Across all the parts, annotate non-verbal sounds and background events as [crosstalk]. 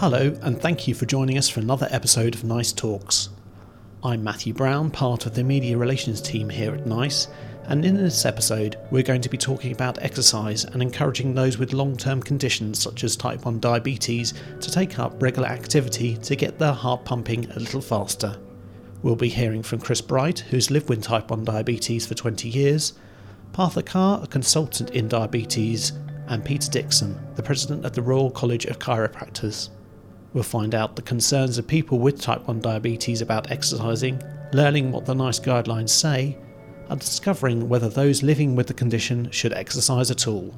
Hello, and thank you for joining us for another episode of Nice Talks. I'm Matthew Brown, part of the media relations team here at Nice, and in this episode, we're going to be talking about exercise and encouraging those with long term conditions such as type 1 diabetes to take up regular activity to get their heart pumping a little faster. We'll be hearing from Chris Bright, who's lived with type 1 diabetes for 20 years, Partha Kar, a consultant in diabetes, and Peter Dixon, the president of the Royal College of Chiropractors. We'll find out the concerns of people with type 1 diabetes about exercising, learning what the NICE guidelines say, and discovering whether those living with the condition should exercise at all.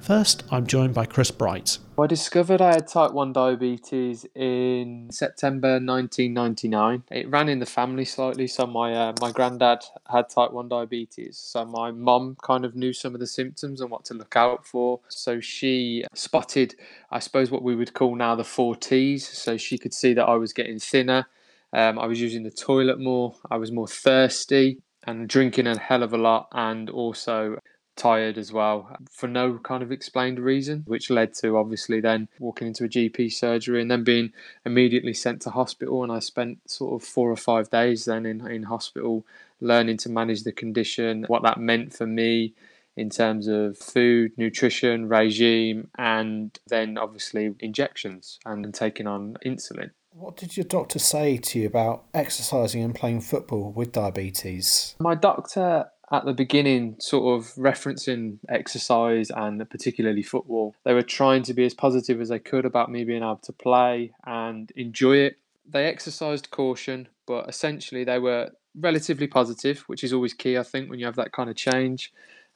First, I'm joined by Chris Bright. I discovered I had type 1 diabetes in September 1999. It ran in the family slightly, so my uh, my granddad had type 1 diabetes. So my mum kind of knew some of the symptoms and what to look out for. So she spotted, I suppose, what we would call now the four T's. So she could see that I was getting thinner. Um, I was using the toilet more. I was more thirsty and drinking a hell of a lot, and also tired as well for no kind of explained reason, which led to obviously then walking into a GP surgery and then being immediately sent to hospital. And I spent sort of four or five days then in, in hospital learning to manage the condition, what that meant for me in terms of food, nutrition, regime, and then obviously injections and taking on insulin. What did your doctor say to you about exercising and playing football with diabetes? My doctor at the beginning, sort of referencing exercise and particularly football, they were trying to be as positive as they could about me being able to play and enjoy it. They exercised caution, but essentially they were relatively positive, which is always key, I think, when you have that kind of change.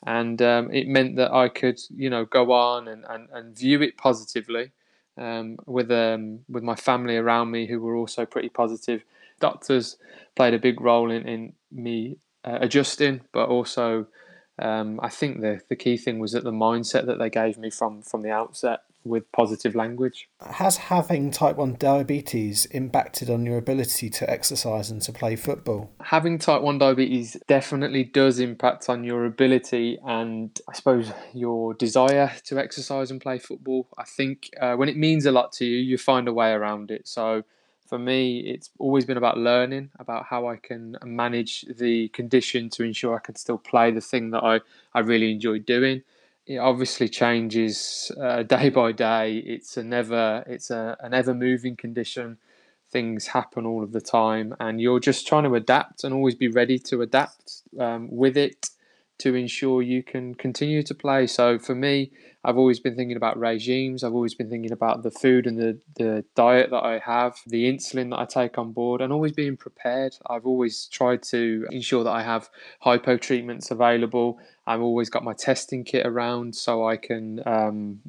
And um, it meant that I could, you know, go on and, and, and view it positively um, with um, with my family around me who were also pretty positive. Doctors played a big role in, in me uh, adjusting, but also um, I think the the key thing was that the mindset that they gave me from from the outset with positive language. Has having type 1 diabetes impacted on your ability to exercise and to play football? Having type 1 diabetes definitely does impact on your ability and I suppose your desire to exercise and play football. I think uh, when it means a lot to you, you find a way around it. So for me, it's always been about learning about how I can manage the condition to ensure I can still play the thing that I, I really enjoy doing. It obviously changes uh, [laughs] day by day. It's a never it's a, an ever moving condition. Things happen all of the time, and you're just trying to adapt and always be ready to adapt um, with it to ensure you can continue to play. So for me, I've always been thinking about regimes. I've always been thinking about the food and the, the diet that I have, the insulin that I take on board, and always being prepared. I've always tried to ensure that I have hypo treatments available. I've always got my testing kit around so I can um,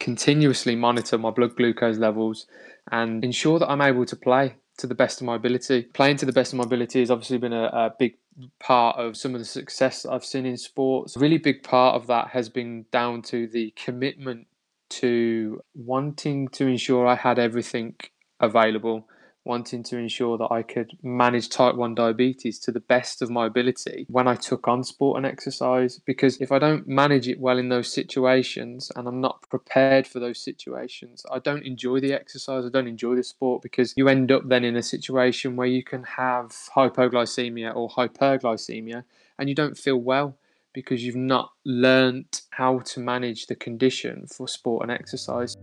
continuously monitor my blood glucose levels and ensure that I'm able to play to the best of my ability. Playing to the best of my ability has obviously been a, a big part of some of the success I've seen in sports. A really big part of that has been down to the commitment to wanting to ensure I had everything available wanting to ensure that I could manage type 1 diabetes to the best of my ability when I took on sport and exercise. Because if I don't manage it well in those situations and I'm not prepared for those situations, I don't enjoy the exercise, I don't enjoy the sport because you end up then in a situation where you can have hypoglycemia or hyperglycemia and you don't feel well because you've not learnt how to manage the condition for sport and exercise.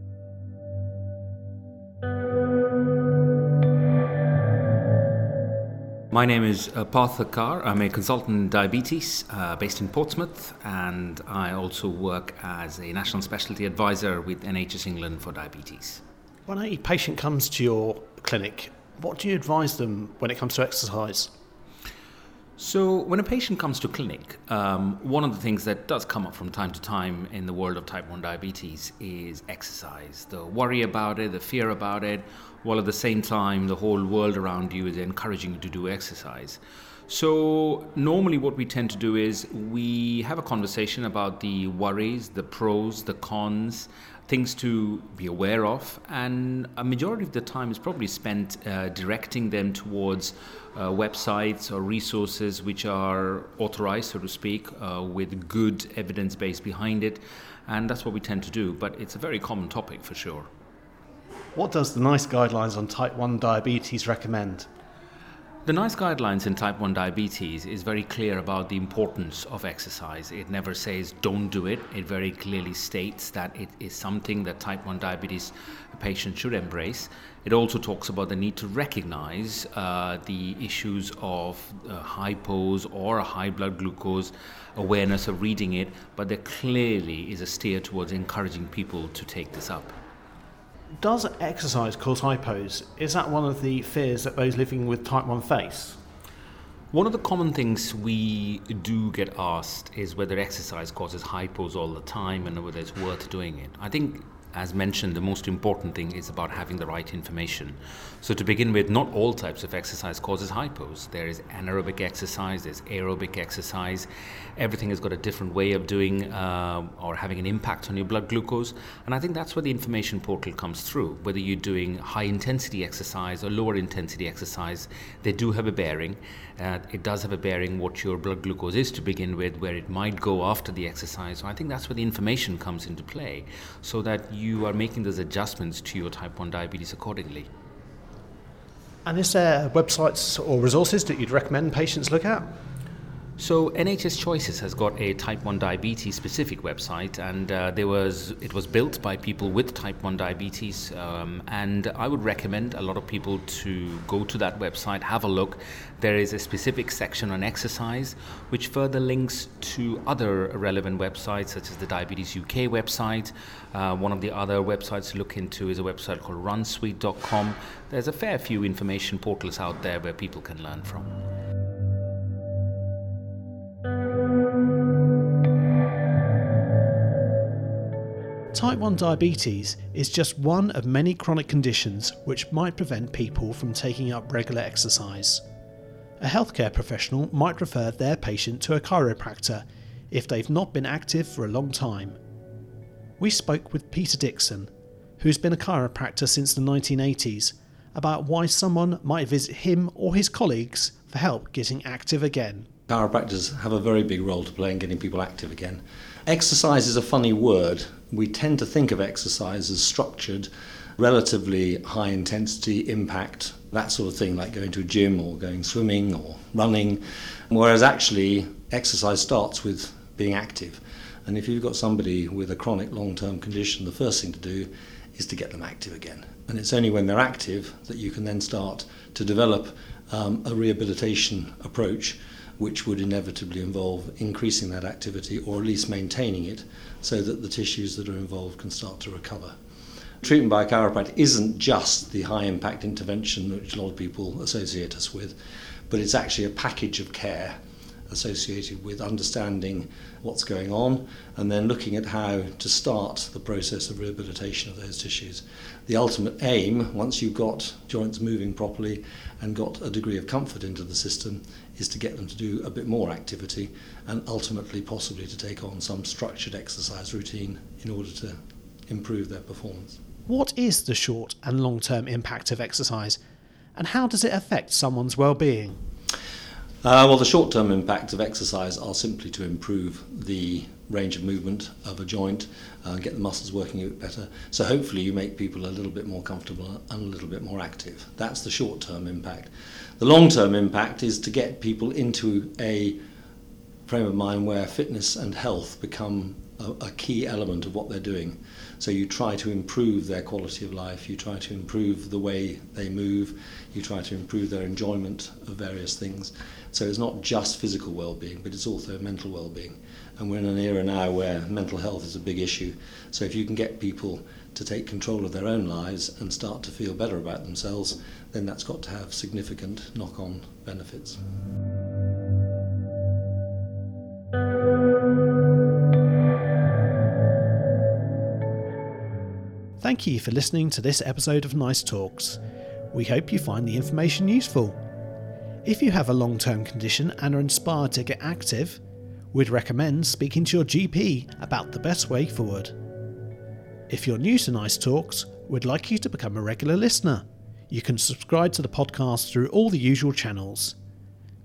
My name is uh, Partha Kar. I'm a consultant in diabetes uh, based in Portsmouth, and I also work as a national specialty advisor with NHS England for diabetes. When a patient comes to your clinic, what do you advise them when it comes to exercise? So, when a patient comes to clinic, um, one of the things that does come up from time to time in the world of type 1 diabetes is exercise. The worry about it, the fear about it, while at the same time, the whole world around you is encouraging you to do exercise. So, normally, what we tend to do is we have a conversation about the worries, the pros, the cons, things to be aware of, and a majority of the time is probably spent uh, directing them towards uh, websites or resources which are authorized, so to speak, uh, with good evidence base behind it, and that's what we tend to do. But it's a very common topic for sure. What does the NICE guidelines on type 1 diabetes recommend? The NICE guidelines in type 1 diabetes is very clear about the importance of exercise. It never says don't do it. It very clearly states that it is something that type 1 diabetes patients should embrace. It also talks about the need to recognize uh, the issues of uh, or high blood glucose awareness of reading it, but there clearly is a steer towards encouraging people to take this up. Does exercise cause hypos? Is that one of the fears that those living with type 1 face? One of the common things we do get asked is whether exercise causes hypos all the time and whether it's worth doing it. I think as mentioned, the most important thing is about having the right information. So, to begin with, not all types of exercise causes hypos. There is anaerobic exercise, there's aerobic exercise. Everything has got a different way of doing uh, or having an impact on your blood glucose. And I think that's where the information portal comes through. Whether you're doing high intensity exercise or lower intensity exercise, they do have a bearing. Uh, it does have a bearing what your blood glucose is to begin with, where it might go after the exercise. So, I think that's where the information comes into play so that you are making those adjustments to your type 1 diabetes accordingly. And is there websites or resources that you'd recommend patients look at? So NHS Choices has got a type 1 diabetes specific website, and uh, there was it was built by people with type 1 diabetes, um, and I would recommend a lot of people to go to that website, have a look. There is a specific section on exercise, which further links to other relevant websites such as the Diabetes UK website. Uh, one of the other websites to look into is a website called RunSweet.com. There's a fair few information portals out there where people can learn from. Type 1 diabetes is just one of many chronic conditions which might prevent people from taking up regular exercise. A healthcare professional might refer their patient to a chiropractor if they've not been active for a long time. We spoke with Peter Dixon, who's been a chiropractor since the 1980s, about why someone might visit him or his colleagues for help getting active again. Chiropractors have a very big role to play in getting people active again. Exercise is a funny word. We tend to think of exercise as structured, relatively high intensity impact, that sort of thing, like going to a gym or going swimming or running. Whereas actually, exercise starts with being active. And if you've got somebody with a chronic long term condition, the first thing to do is to get them active again. And it's only when they're active that you can then start to develop um, a rehabilitation approach which would inevitably involve increasing that activity or at least maintaining it so that the tissues that are involved can start to recover. Treatment by a chiropractor isn't just the high impact intervention which a lot of people associate us with, but it's actually a package of care associated with understanding what's going on and then looking at how to start the process of rehabilitation of those tissues. The ultimate aim, once you've got joints moving properly and got a degree of comfort into the system, is to get them to do a bit more activity and ultimately possibly to take on some structured exercise routine in order to improve their performance. What is the short and long term impact of exercise and how does it affect someone's well-being? Uh, well, the short term impacts of exercise are simply to improve the range of movement of a joint and uh, get the muscles working a bit better. So, hopefully, you make people a little bit more comfortable and a little bit more active. That's the short term impact. The long term impact is to get people into a frame of mind where fitness and health become a, a key element of what they're doing. So you try to improve their quality of life, you try to improve the way they move, you try to improve their enjoyment of various things. So it's not just physical well-being, but it's also mental well-being. And we're in an era now where mental health is a big issue. So if you can get people to take control of their own lives and start to feel better about themselves, then that's got to have significant knock-on benefits. Thank you for listening to this episode of Nice Talks. We hope you find the information useful. If you have a long term condition and are inspired to get active, we'd recommend speaking to your GP about the best way forward. If you're new to Nice Talks, we'd like you to become a regular listener. You can subscribe to the podcast through all the usual channels.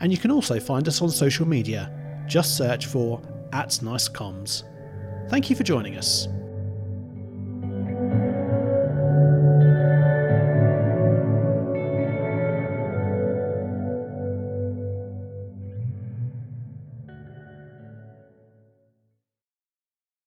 And you can also find us on social media. Just search for at NiceComms. Thank you for joining us.